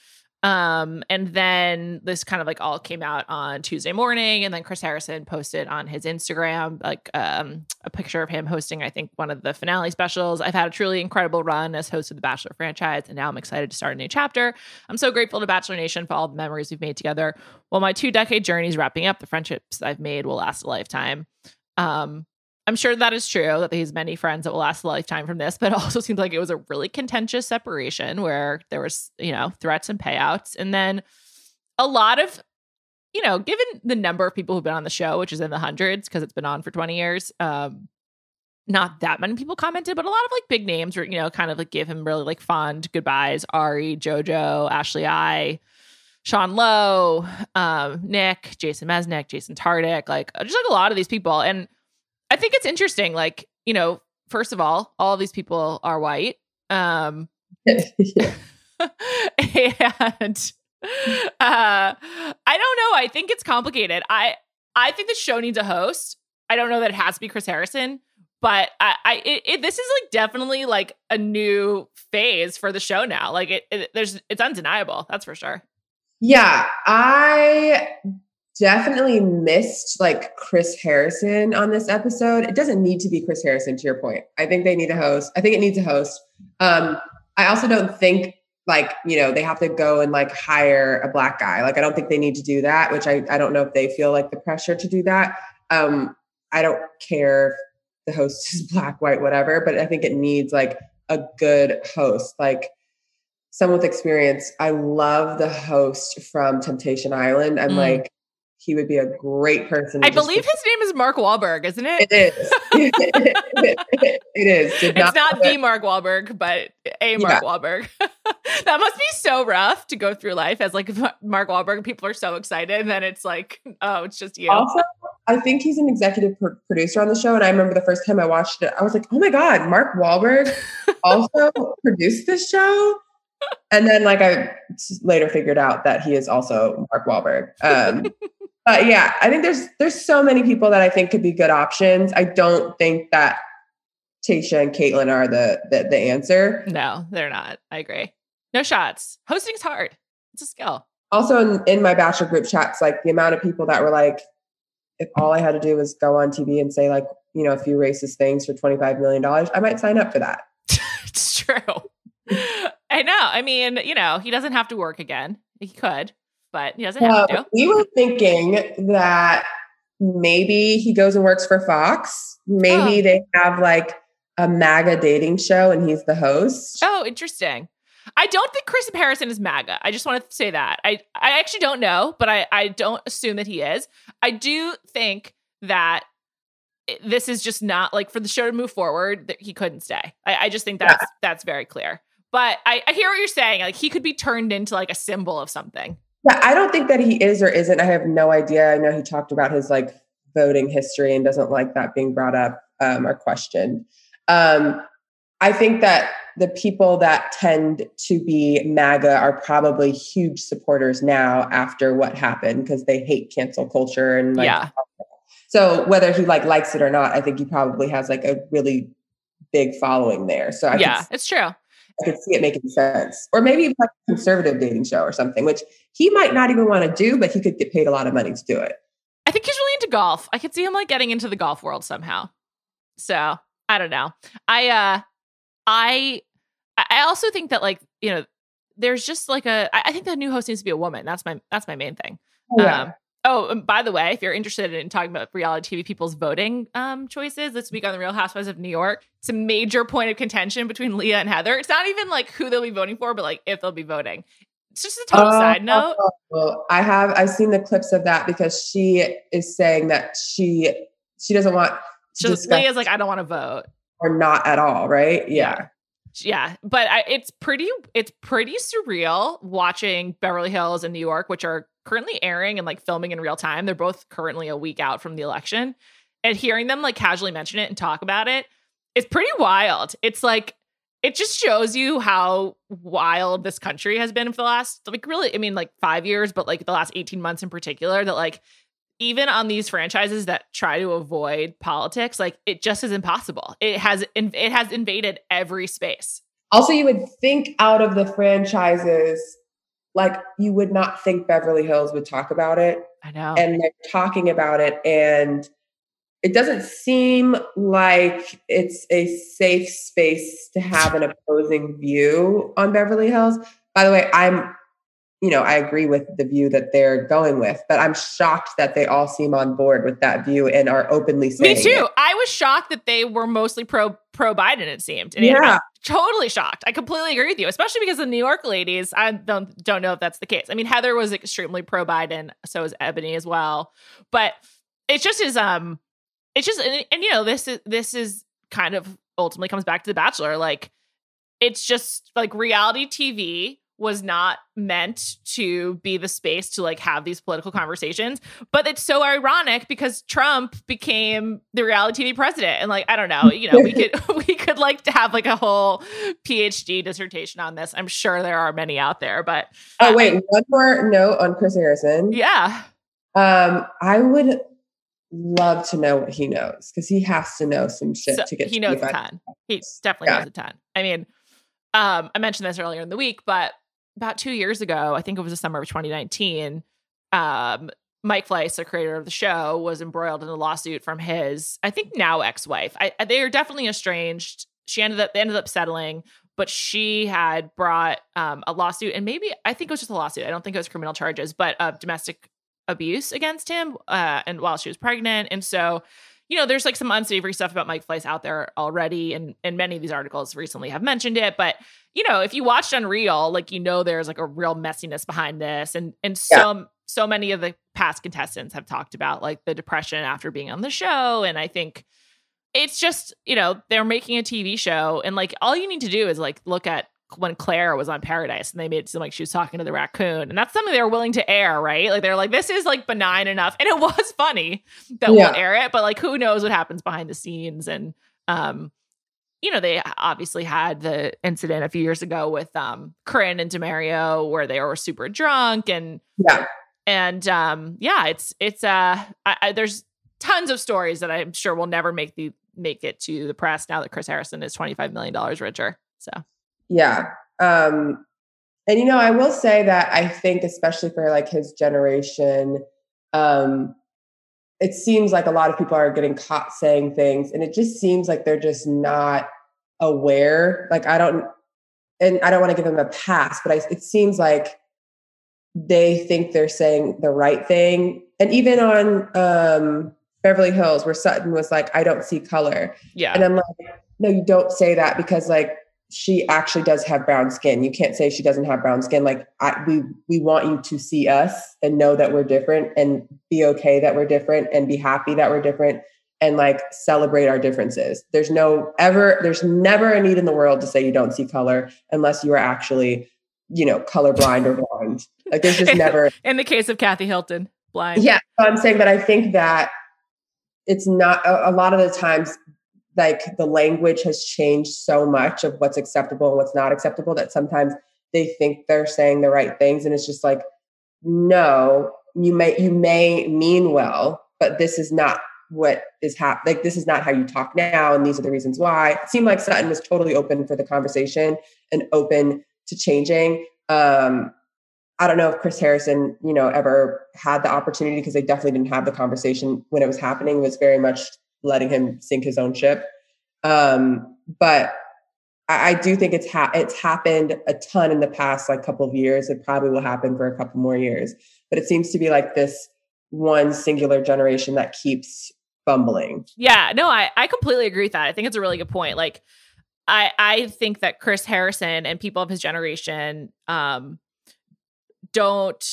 Speaker 2: Um, and then this kind of like all came out on Tuesday morning, and then Chris Harrison posted on his Instagram like um a picture of him hosting, I think, one of the finale specials. I've had a truly incredible run as host of the Bachelor franchise, and now I'm excited to start a new chapter. I'm so grateful to Bachelor Nation for all the memories we've made together. While my two decade journey is wrapping up, the friendships I've made will last a lifetime. Um, I'm sure that is true that he has many friends that will last a lifetime from this, but also seems like it was a really contentious separation where there was, you know, threats and payouts. And then a lot of, you know, given the number of people who've been on the show, which is in the hundreds because it's been on for 20 years, um, not that many people commented, but a lot of like big names were, you know, kind of like give him really like fond goodbyes. Ari, Jojo, Ashley I, Sean Lowe, um, Nick, Jason Mesnick, Jason Tartick, like just like a lot of these people. And I think it's interesting. Like, you know, first of all, all of these people are white. Um, and uh, I don't know. I think it's complicated. I I think the show needs a host. I don't know that it has to be Chris Harrison, but I, I it, it, this is like definitely like a new phase for the show now. Like it, it there's it's undeniable. That's for sure.
Speaker 3: Yeah, I definitely missed like Chris Harrison on this episode. It doesn't need to be Chris Harrison to your point. I think they need a host. I think it needs a host. Um, I also don't think like, you know, they have to go and like hire a black guy. Like I don't think they need to do that, which I, I don't know if they feel like the pressure to do that. Um, I don't care if the host is black, white, whatever, but I think it needs like a good host. Like someone with experience. I love the host from Temptation Island. I'm mm. like, he would be a great person.
Speaker 2: I believe his name is Mark Walberg, isn't it?
Speaker 3: It is. it is.
Speaker 2: Did it's not, not the Mark Wahlberg, but a Mark yeah. Wahlberg. that must be so rough to go through life as like Mark Wahlberg. People are so excited, and then it's like, oh, it's just you.
Speaker 3: Also, I think he's an executive pro- producer on the show, and I remember the first time I watched it, I was like, oh my god, Mark Wahlberg also produced this show. And then, like, I later figured out that he is also Mark Wahlberg. Um, but yeah, I think there's there's so many people that I think could be good options. I don't think that Tayshia and Kaitlyn are the, the the answer.
Speaker 2: No, they're not. I agree. No shots. Hosting's hard. It's a skill.
Speaker 3: Also, in, in my bachelor group chats, like the amount of people that were like, if all I had to do was go on TV and say like, you know, a few racist things for twenty five million dollars, I might sign up for that.
Speaker 2: it's true. I know. I mean, you know, he doesn't have to work again. He could, but he doesn't have to.
Speaker 3: We were thinking that maybe he goes and works for Fox. Maybe oh. they have like a MAGA dating show and he's the host.
Speaker 2: Oh, interesting. I don't think Chris Harrison is MAGA. I just want to say that. I, I actually don't know, but I, I don't assume that he is. I do think that this is just not like for the show to move forward that he couldn't stay. I, I just think that's yeah. that's very clear. But I, I hear what you're saying. Like he could be turned into like a symbol of something.
Speaker 3: Yeah, I don't think that he is or isn't. I have no idea. I know he talked about his like voting history and doesn't like that being brought up um, or questioned. Um, I think that the people that tend to be MAGA are probably huge supporters now after what happened because they hate cancel culture and like,
Speaker 2: yeah.
Speaker 3: So whether he like likes it or not, I think he probably has like a really big following there. So I
Speaker 2: yeah, it's true.
Speaker 3: I could see it making sense, or maybe like a conservative dating show or something, which he might not even want to do, but he could get paid a lot of money to do it.
Speaker 2: I think he's really into golf. I could see him like getting into the golf world somehow. So I don't know. I uh I I also think that like, you know, there's just like a I think the new host needs to be a woman. That's my that's my main thing. Yeah. Um, oh, by the way, if you're interested in talking about reality TV people's voting um, choices this week on the Real Housewives of New York, it's a major point of contention between Leah and Heather. It's not even like who they'll be voting for, but like if they'll be voting. It's just a total uh, side note.
Speaker 3: I have I've seen the clips of that because she is saying that she she doesn't want
Speaker 2: just Leah's like, I don't want to vote.
Speaker 3: Or not at all, right? Yeah.
Speaker 2: Yeah. Yeah but I, it's pretty, it's pretty surreal watching Beverly Hills and New York, which are currently airing and like filming in real time. They're both currently a week out from the election. And hearing them like casually mention it and talk about it, it's pretty wild. It's like, it just shows you how wild this country has been for the last like really i mean like five years but like the last 18 months in particular that like even on these franchises that try to avoid politics, like it just is impossible. It has it has invaded every space.
Speaker 3: Also, you would think out of the franchises, like you would not think Beverly Hills would talk about it.
Speaker 2: I know.
Speaker 3: And they're talking about it and it doesn't seem like it's a safe space to have an opposing view on Beverly Hills. By the way, I'm you know, I agree with the view that they're going with, but I'm shocked that they all seem on board with that view and are openly saying.
Speaker 2: Me too.
Speaker 3: It.
Speaker 2: I was shocked that they were mostly pro pro Biden. It seemed. And yeah. totally shocked. I completely agree with you, especially because the New York ladies. I don't don't know if that's the case. I mean, Heather was extremely pro Biden. So is Ebony as well. But it just is. Um, it's just and, and you know this is this is kind of ultimately comes back to the Bachelor. Like, it's just like reality TV was not meant to be the space to like have these political conversations. But it's so ironic because Trump became the reality TV president. And like, I don't know, you know, we could we could like to have like a whole PhD dissertation on this. I'm sure there are many out there, but
Speaker 3: Oh wait, one more note on Chris Harrison.
Speaker 2: Yeah.
Speaker 3: Um, I would love to know what he knows because he has to know some shit so
Speaker 2: to
Speaker 3: get
Speaker 2: he knows a ton. He definitely yeah. knows a ton. I mean, um, I mentioned this earlier in the week, but about two years ago, I think it was the summer of 2019, um, Mike Fleiss, the creator of the show, was embroiled in a lawsuit from his, I think now ex-wife. They are definitely estranged. She ended up, they ended up settling, but she had brought um, a lawsuit, and maybe I think it was just a lawsuit. I don't think it was criminal charges, but of domestic abuse against him, uh, and while she was pregnant, and so you know, there's like some unsavory stuff about Mike Fleiss out there already, and and many of these articles recently have mentioned it. But you know, if you watched Unreal, like you know, there's like a real messiness behind this, and and so yeah. so many of the past contestants have talked about like the depression after being on the show, and I think it's just you know they're making a TV show, and like all you need to do is like look at when Claire was on Paradise and they made it seem like she was talking to the raccoon. And that's something they were willing to air, right? Like they're like, this is like benign enough. And it was funny that yeah. we'll air it, but like who knows what happens behind the scenes. And um, you know, they obviously had the incident a few years ago with um Corinne and Demario where they were super drunk and
Speaker 3: yeah.
Speaker 2: And um, yeah, it's it's uh I, I, there's tons of stories that I'm sure will never make the make it to the press now that Chris Harrison is $25 million richer. So
Speaker 3: yeah. Um, and you know, I will say that I think, especially for like his generation, um, it seems like a lot of people are getting caught saying things, and it just seems like they're just not aware. Like I don't, and I don't want to give them a pass, but I, it seems like they think they're saying the right thing. And even on um, Beverly Hills, where Sutton was like, "I don't see color,"
Speaker 2: yeah,
Speaker 3: and I'm like, "No, you don't say that because like she actually does have brown skin. You can't say she doesn't have brown skin. Like I, we we want you to see us and know that we're different and be okay that we're different and be happy that we're different and like celebrate our differences. There's no ever there's never a need in the world to say you don't see color unless you are actually, you know, colorblind or blind. Like there's just never
Speaker 2: in the case of Kathy Hilton, blind.
Speaker 3: Yeah, I'm saying that I think that it's not a, a lot of the times like the language has changed so much of what's acceptable and what's not acceptable that sometimes they think they're saying the right things and it's just like no you may you may mean well but this is not what is happening like this is not how you talk now and these are the reasons why. It seemed like sutton was totally open for the conversation and open to changing. Um i don't know if chris harrison you know ever had the opportunity because they definitely didn't have the conversation when it was happening. It was very much letting him sink his own ship. Um, but I, I, do think it's ha- it's happened a ton in the past like couple of years. It probably will happen for a couple more years. But it seems to be like this one singular generation that keeps fumbling.
Speaker 2: Yeah, no, I, I completely agree with that. I think it's a really good point. Like I I think that Chris Harrison and people of his generation um don't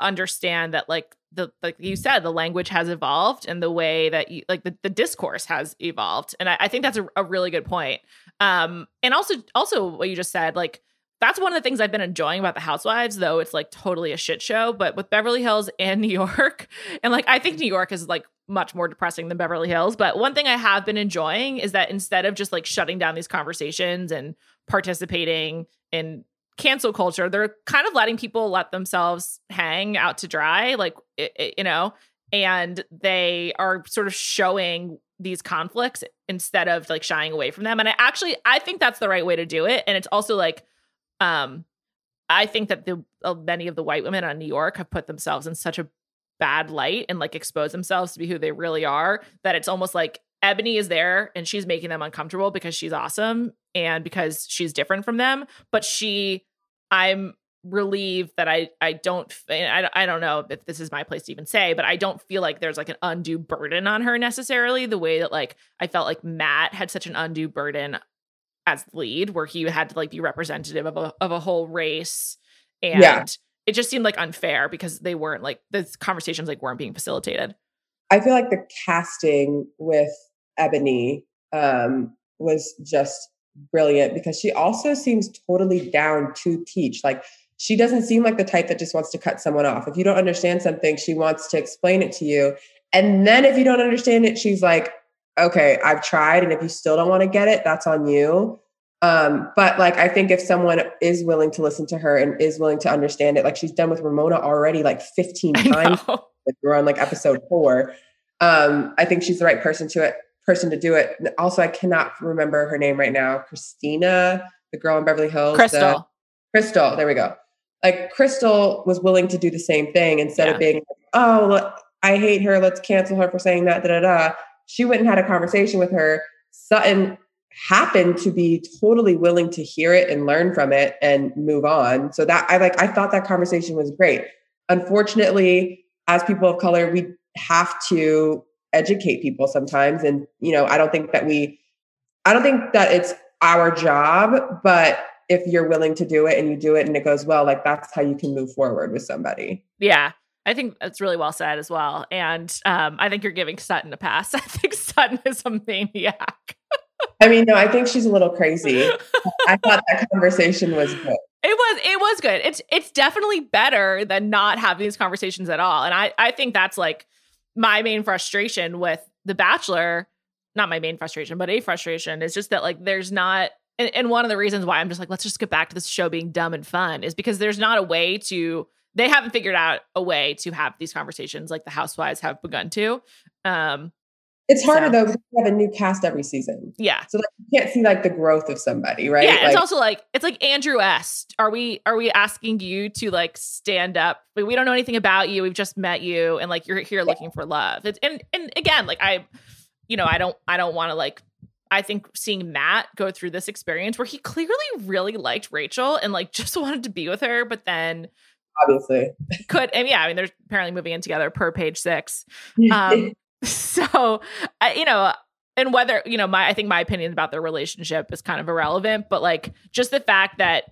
Speaker 2: understand that like the like you said the language has evolved and the way that you like the, the discourse has evolved. And i, I think that's a, a, really good point. Um and also also what you just said like that's one of the things i've been enjoying about the housewives though it's like totally a shit show but with beverly hills and new york and like i think new york is like much more depressing than beverly hills but one thing i have been enjoying is that instead of just like shutting down these conversations and participating in cancel culture. They're kind of letting people let themselves hang out to dry like it, it, you know and they are sort of showing these conflicts instead of like shying away from them. And i actually i think that's the right way to do it. And it's also like um i think that the uh, many of the white women on new york have put themselves in such a bad light and like expose themselves to be who they really are that it's almost like Ebony is there and she's making them uncomfortable because she's awesome and because she's different from them. But she, I'm relieved that I I don't I, I don't know if this is my place to even say, but I don't feel like there's like an undue burden on her necessarily. The way that like I felt like Matt had such an undue burden as lead, where he had to like be representative of a of a whole race, and yeah. it just seemed like unfair because they weren't like the conversations like weren't being facilitated.
Speaker 3: I feel like the casting with ebony um, was just brilliant because she also seems totally down to teach. Like she doesn't seem like the type that just wants to cut someone off. If you don't understand something, she wants to explain it to you. And then if you don't understand it, she's like, okay, I've tried. And if you still don't want to get it, that's on you. Um, but like, I think if someone is willing to listen to her and is willing to understand it, like she's done with Ramona already like 15 times. Like we're on like episode four. Um, I think she's the right person to it person to do it. Also, I cannot remember her name right now. Christina, the girl in Beverly Hills.
Speaker 2: Crystal.
Speaker 3: The, Crystal. There we go. Like Crystal was willing to do the same thing instead yeah. of being, oh, I hate her. Let's cancel her for saying that. Da da da. She went and had a conversation with her. Sutton happened to be totally willing to hear it and learn from it and move on. So that I like. I thought that conversation was great. Unfortunately, as people of color, we have to educate people sometimes and you know i don't think that we i don't think that it's our job but if you're willing to do it and you do it and it goes well like that's how you can move forward with somebody
Speaker 2: yeah I think that's really well said as well. And um, I think you're giving Sutton a pass. I think Sutton is a maniac.
Speaker 3: I mean, no, I think she's a little crazy. I thought that conversation was good.
Speaker 2: It was it was good. It's it's definitely better than not having these conversations at all. And I I think that's like my main frustration with The Bachelor. Not my main frustration, but a frustration is just that like there's not and, and one of the reasons why I'm just like, let's just get back to this show being dumb and fun is because there's not a way to they haven't figured out a way to have these conversations like the housewives have begun to. Um
Speaker 3: It's harder
Speaker 2: So-
Speaker 3: though because you have a new cast every season.
Speaker 2: yeah.
Speaker 3: So like you can't see like the growth of somebody, right?
Speaker 2: Yeah, it's also like it's like Andrew Est. Are we are we asking you to like stand up? Like, we don't know anything about you. We've just met you, and like you're here looking for love. It's, and and again, like I, you know, I don't I don't want to like. I think seeing Matt go through this experience where he clearly really liked Rachael and like just wanted to be with her, but then
Speaker 3: obviously.
Speaker 2: could and yeah, I mean, they're apparently moving in together per page six. Um, so uh, you know, and whether you know, my I think my opinion about their relationship is kind of irrelevant, but like just the fact that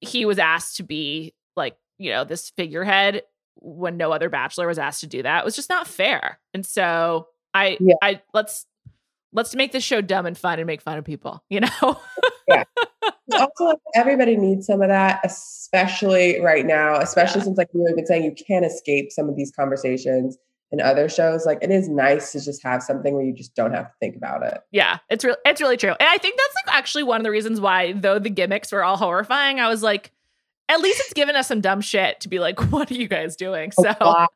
Speaker 2: he was asked to be like you know this figurehead when no other bachelor was asked to do that was just not fair. And so I
Speaker 3: Yeah.
Speaker 2: I let's let's make this show dumb and fun and make fun of people. You know. Yeah.
Speaker 3: Also like everybody needs some of that, especially right now, especially
Speaker 2: Yeah.
Speaker 3: since like we've been saying you can't escape some of these conversations in other shows. Like it is nice to just have something where you just don't have to think about it.
Speaker 2: Yeah, it's real. It's really true, and I think that's like actually one of the reasons why, though the gimmicks were all horrifying, I was like, at least it's given us some dumb shit to be like, what are you guys doing? So
Speaker 3: A lot,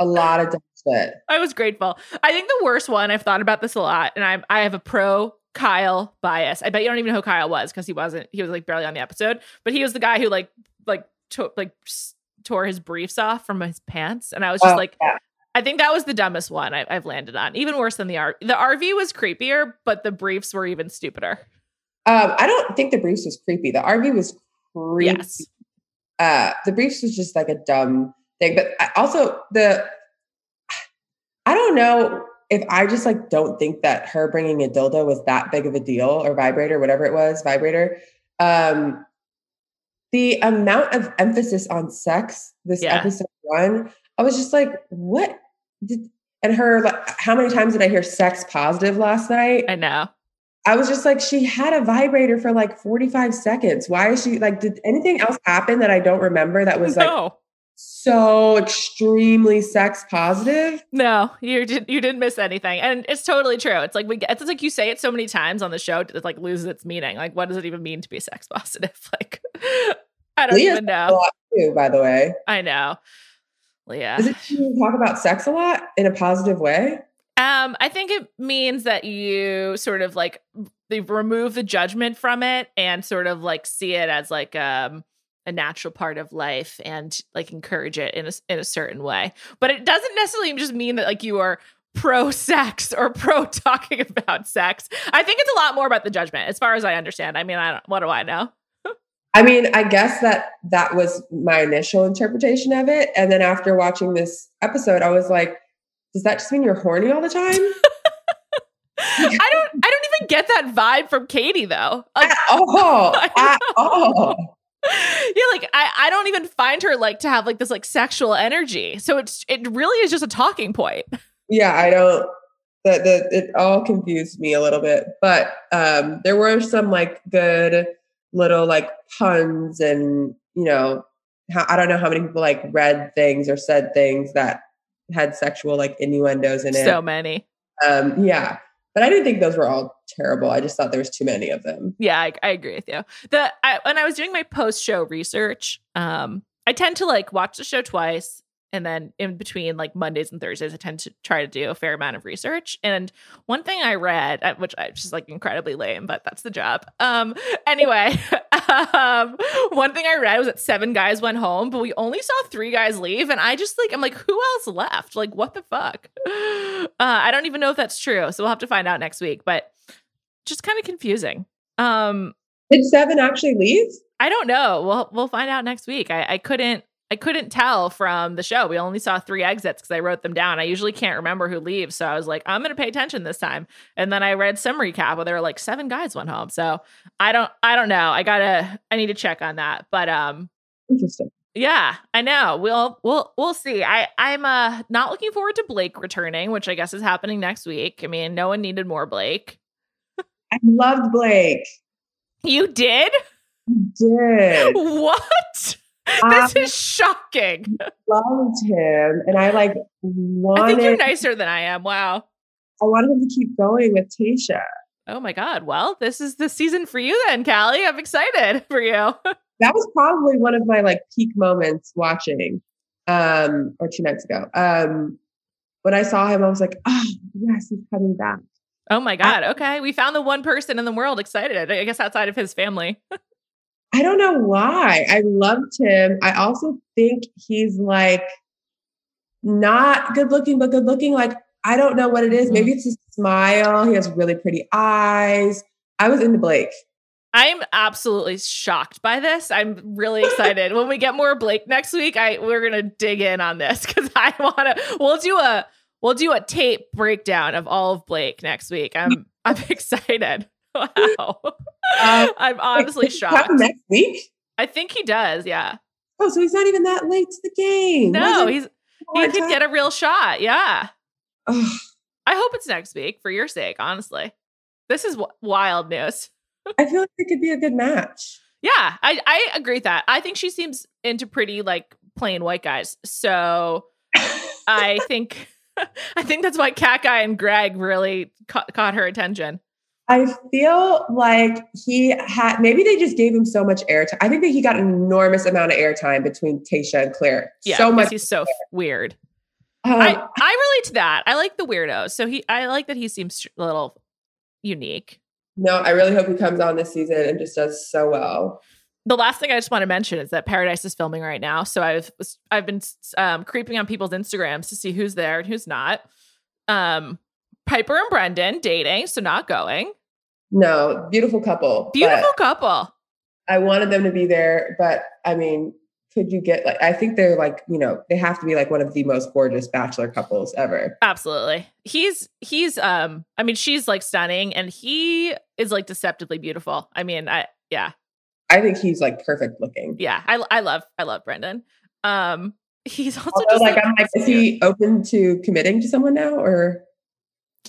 Speaker 3: a lot of dumb shit.
Speaker 2: I was grateful. I think the worst one I've thought about this a lot, and I I have a pro Kyle bias. I bet you don't even know who Kyle was because he wasn't. He was like barely on the episode, but he was the guy who like like to, like tore his briefs off from his pants, and I was just
Speaker 3: Oh,
Speaker 2: like.
Speaker 3: yeah.
Speaker 2: I think that was the dumbest one I, I've landed on. Even worse than the RV. The RV was creepier, but the briefs were even stupider.
Speaker 3: Um, I don't think the briefs was creepy. The RV was creepy.
Speaker 2: Yes.
Speaker 3: Uh, the briefs was just like a dumb thing. But I, also the, I don't know if I just like don't think that her bringing a dildo was that big of a deal or vibrator, whatever it was, vibrator. Um, the amount of emphasis on sex this
Speaker 2: Yeah.
Speaker 3: episode one, I was just like, what did? And her, like, how many times did I hear sex positive last night?
Speaker 2: I know.
Speaker 3: I was just like, she had a vibrator for like 45 seconds. Why is she like, did anything else happen that I don't remember that was like so extremely sex positive?
Speaker 2: no, you did you didn't miss anything, and it's totally true. It's like we get, it's like you say it so many times on the show, it like loses its meaning. Like, what does it even mean to be sex positive? Like, I don't
Speaker 3: Leah's
Speaker 2: even know.
Speaker 3: too, by the way.
Speaker 2: I know, Leah.
Speaker 3: Does it mean you talk about sex a lot in a positive way?
Speaker 2: Um, I think it means that you sort of like they remove the judgment from it and sort of like see it as like um a natural part of life and like encourage it in a in a certain way. But it doesn't necessarily just mean that like you are pro sex or pro talking about sex. I think it's a lot more about the judgment as far as I understand. I mean, I don't what do I know?
Speaker 3: I mean, I guess that that was my initial interpretation of it. And then after watching this episode, I was like, does that just mean you're horny all the time?
Speaker 2: I don't I don't even get that vibe from Katie though. Like
Speaker 3: at all. At all.
Speaker 2: yeah, like I, I don't even find her like to have like this like sexual energy. So it's it really is just a talking point.
Speaker 3: yeah i don't that that it all confused me a little bit but um there were some like good little like puns and you know how, i don't know how many people like read things or said things that had sexual like innuendos in it
Speaker 2: So many.
Speaker 3: um yeah but i didn't think those were all terrible i just thought there was too many of them
Speaker 2: Yeah, I, I agree with you. The I, when I was doing my post show research, um, I tend to like watch the show twice, and then in between like Mondays and Thursdays, I tend to try to do a fair amount of research. And one thing I read, uh, which I just like incredibly lame, but that's the job. Um, anyway, um, one thing I read was that seven guys went home, but we only saw three guys leave, and I just like I'm like, who else left? Like, what the fuck? Uh, I don't even know if that's true, so we'll have to find out next week. But just kind of confusing. Um,
Speaker 3: did seven actually leave
Speaker 2: I don't know. We'll we'll find out next week. I, I couldn't I couldn't tell from the show. We only saw three exits because I wrote them down. I usually can't remember who leaves, so I was like, I'm gonna pay attention this time. And then I read some recap where there were like seven guys went home. So I don't I don't know. I gotta I need to check on that. But um
Speaker 3: interesting
Speaker 2: yeah, I know. We'll we'll we'll see. I I'm uh not looking forward to Blake returning, which I guess is happening next week. I mean, no one needed more Blake.
Speaker 3: I loved Blake.
Speaker 2: You did?
Speaker 3: Did
Speaker 2: What?
Speaker 3: I
Speaker 2: This is shocking.
Speaker 3: loved him, and I like wanted.
Speaker 2: I think you're nicer than I am. Wow.
Speaker 3: I wanted him to keep going with Tayshia.
Speaker 2: Oh my God. Well, this is the season for you then, Callie. I'm excited for you.
Speaker 3: That was probably one of my like peak moments watching, um, or two nights ago. Um, when I saw him, I was like, oh yes, he's coming back.
Speaker 2: Oh my God. Okay. We found the one person in the world excited, I guess outside of his family.
Speaker 3: I don't know why. I loved him. I also think he's like not good looking, but good looking. Like, I don't know what it is. Mm-hmm. Maybe it's his smile. He has really pretty eyes. I was into Blake.
Speaker 2: I'm absolutely shocked by this. I'm really excited. when we get more Blake next week, I we're gonna dig in on this because I wanna we'll do a we'll do a tape breakdown of all of Blake next week. I'm I'm excited. Wow.
Speaker 3: Uh,
Speaker 2: I'm honestly shocked.
Speaker 3: Next week?
Speaker 2: I think he does, yeah.
Speaker 3: Oh, so he's not even that late to the game.
Speaker 2: No,
Speaker 3: Wasn't
Speaker 2: he's he could
Speaker 3: time?
Speaker 2: get a real shot. Yeah.
Speaker 3: Ugh.
Speaker 2: I hope it's next week for your sake, honestly. This is w- wild news.
Speaker 3: I feel like it could be a good match.
Speaker 2: Yeah, I, I agree with that. I think she seems into pretty like plain white guys. So I think I think that's why Cat Guy and Greg really ca- caught her attention.
Speaker 3: I feel like he had maybe they just gave him so much airtime. I think that he got an enormous amount of airtime between Tayshia and Clare.
Speaker 2: Yeah,
Speaker 3: so much.
Speaker 2: He's so weird.
Speaker 3: Um,
Speaker 2: I I relate to that. I like the weirdos. So he I like that he seems a little unique.
Speaker 3: no, I really hope he comes on this season and just does so well.
Speaker 2: the last thing I just want to mention is that Paradise is filming right now. So I've I've been um, creeping on people's Instagrams to see who's there and who's not. Um, Pieper and Brendan dating, so not going.
Speaker 3: No, beautiful couple.
Speaker 2: Beautiful couple.
Speaker 3: I wanted them to be there, but I mean, could you get like? I think they're like you know they have to be like one of the most gorgeous bachelor couples ever.
Speaker 2: Absolutely. He's he's um. I mean, she's like stunning, and he is like deceptively beautiful. I mean, I yeah
Speaker 3: I think he's like perfect looking.
Speaker 2: yeah. I I love I love Brendan. Um, he's also
Speaker 3: Although,
Speaker 2: just
Speaker 3: like,
Speaker 2: like,
Speaker 3: I'm like, is he open to committing to someone now, or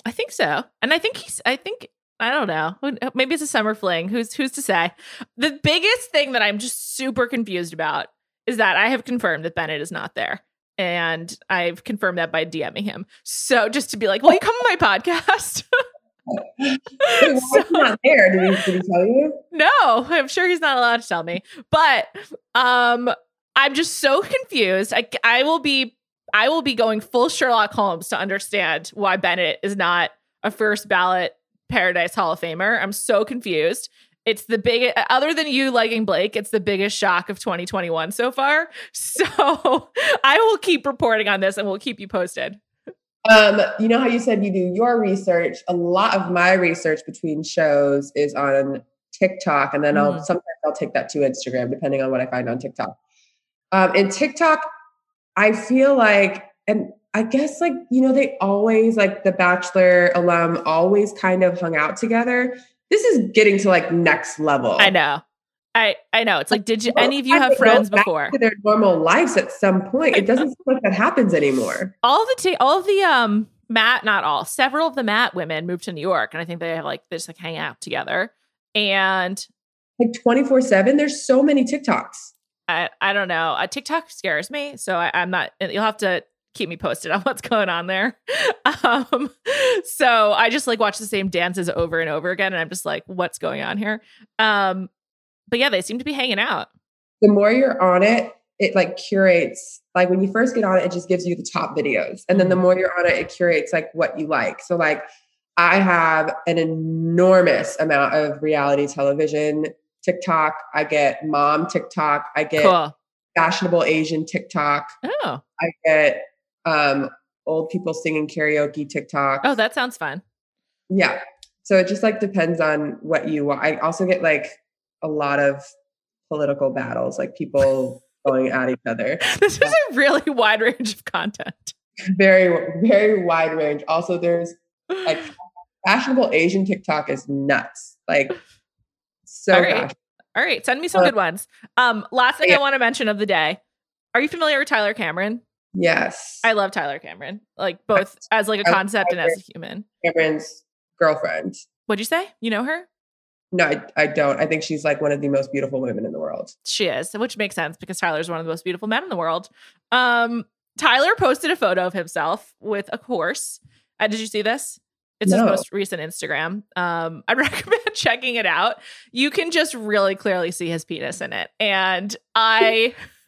Speaker 2: I think so. And I think he's I think I don't know. Maybe it's a summer fling. Who's who's to say? The biggest thing that I'm just super confused about is that I have confirmed that Bennett is not there. And I've confirmed that by DMing him. So just to be like, will you come on my podcast?
Speaker 3: Wait, why not there? Did he, did he tell you?
Speaker 2: no, I'm sure he's not allowed to tell me. But um I'm just so confused. I I will be I will be going full Sherlock Holmes to understand why Bennett is not a first ballot Paradise Hall of Famer. I'm so confused. It's the big other than you liking Blake, it's the biggest shock of 2021 so far. So I will keep reporting on this and we'll keep you posted.
Speaker 3: Um, you know how you said you do your research. A lot of my research between shows is on TikTok, and then I'll
Speaker 2: Mm.
Speaker 3: sometimes I'll take that to Instagram depending on what I find on TikTok. Um, in TikTok, I feel like, and I guess like you know they always like the Bachelor alum always kind of hung out together. This is getting to like next level.
Speaker 2: I know. I I know. It's like, did you
Speaker 3: Well,
Speaker 2: any of you
Speaker 3: I
Speaker 2: have friends
Speaker 3: back
Speaker 2: before?
Speaker 3: To their normal lives at some point. It doesn't seem like that happens anymore.
Speaker 2: all the ta- all the um Matt, not all, several of the Matt women moved to New York, and I think they have like they just like hang out together. And
Speaker 3: Like 24 7, there's so many TikToks.
Speaker 2: I I don't know, A TikTok scares me, so I, I'm not. You'll have to keep me posted on what's going on there. Um, so I just like watch the same dances over and over again, and I'm just like, what's going on here? Um, but yeah, they seem to be hanging out.
Speaker 3: the more you're on it, it like curates. Like when you first get on it, it just gives you the top videos. And then the more you're on it, it curates like what you like. So like I have an enormous amount of reality television TikTok. I get mom TikTok. I get
Speaker 2: Cool.
Speaker 3: fashionable Asian TikTok.
Speaker 2: Oh,
Speaker 3: I get um old people singing karaoke TikTok.
Speaker 2: oh, that sounds fun.
Speaker 3: yeah. So it just like depends on what you want. I also get like a lot of political battles, like people going at each other.
Speaker 2: This is a really wide range of content.
Speaker 3: very very wide range also there's like fashionable asian tiktok is nuts like so
Speaker 2: All right. All right, send me some
Speaker 3: Uh,
Speaker 2: good ones. Um, last thing
Speaker 3: yeah.
Speaker 2: I want to mention of the day. Are you familiar with Tyler Cameron?
Speaker 3: Yes
Speaker 2: I love Tyler Cameron, like both as like a
Speaker 3: I-
Speaker 2: concept and as a human.
Speaker 3: cameron's girlfriend
Speaker 2: What'd you say? You know her?
Speaker 3: No, I, I don't. I think she's like one of the most beautiful women in the world.
Speaker 2: She is, which makes sense because Tyler's one of the most beautiful men in the world. Um, Tyler posted a photo of himself with a horse. Uh, did you see this? It's his most recent Instagram. Um, I'd recommend checking it out. You can just really clearly see his penis in it. And I,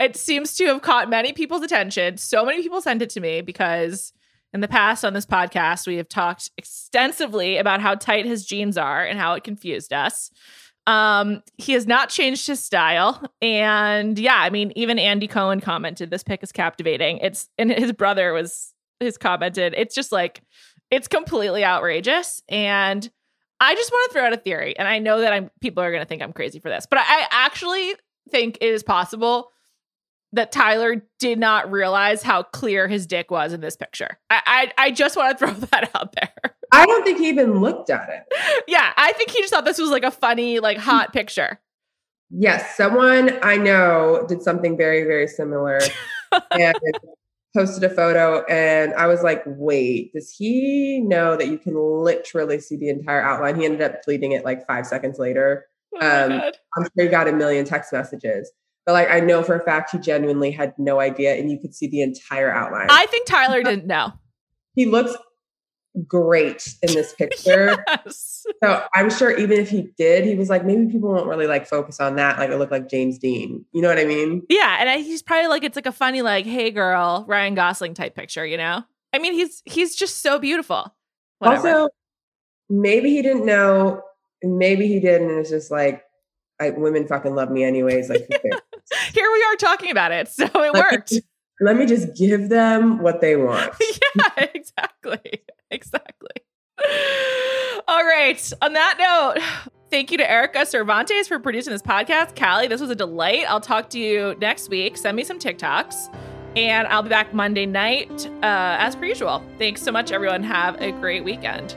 Speaker 2: it seems to have caught many people's attention. So many people sent it to me because in the past on this podcast, we have talked extensively about how tight his jeans are and how it confused us. Um, he has not changed his style. And yeah, I mean, even Andy Cohen commented this pic is captivating. It's and his brother was his commented, it's just like it's completely outrageous. And I just want to throw out a theory. And I know that I'm people are gonna think I'm crazy for this, but I, I actually think it is possible that Tyler did not realize how clear his dick was in this picture. I I, I just want to throw that out there.
Speaker 3: I don't think he even looked at it.
Speaker 2: yeah, I think he just thought this was like a funny, like hot picture.
Speaker 3: Yes, someone I know did something very, very similar and posted a photo. And I was like, wait, does he know that you can literally see the entire outline? He ended up deleting it like five seconds later.
Speaker 2: Oh
Speaker 3: Um. I'm sure he got a million text messages. But like, I know for a fact he genuinely had no idea, and you could see the entire outline.
Speaker 2: I think Tyler didn't know.
Speaker 3: he looks great in this picture.
Speaker 2: Yes.
Speaker 3: So I'm sure even if he did, he was like, maybe people won't really like focus on that. Like it looked like James Dean. You know what I mean?
Speaker 2: Yeah, and I, he's probably like it's like a funny like, "Hey girl," Ryan Gosling type picture, you know? I mean, he's he's just so beautiful. Whatever.
Speaker 3: Also, maybe he didn't know, maybe he did, and it's just like, I, women fucking love me anyways. Like.
Speaker 2: Here we are talking about it, so it
Speaker 3: Let
Speaker 2: worked.
Speaker 3: just- Let me just give them what they want.
Speaker 2: yeah, exactly. Exactly. All right. On that note, thank you to Erica Cervantes for producing this podcast. Callie, this was a delight. I'll talk to you next week. Send me some TikToks. And I'll be back Monday night uh, as per usual. Thanks so much, everyone. Have a great weekend.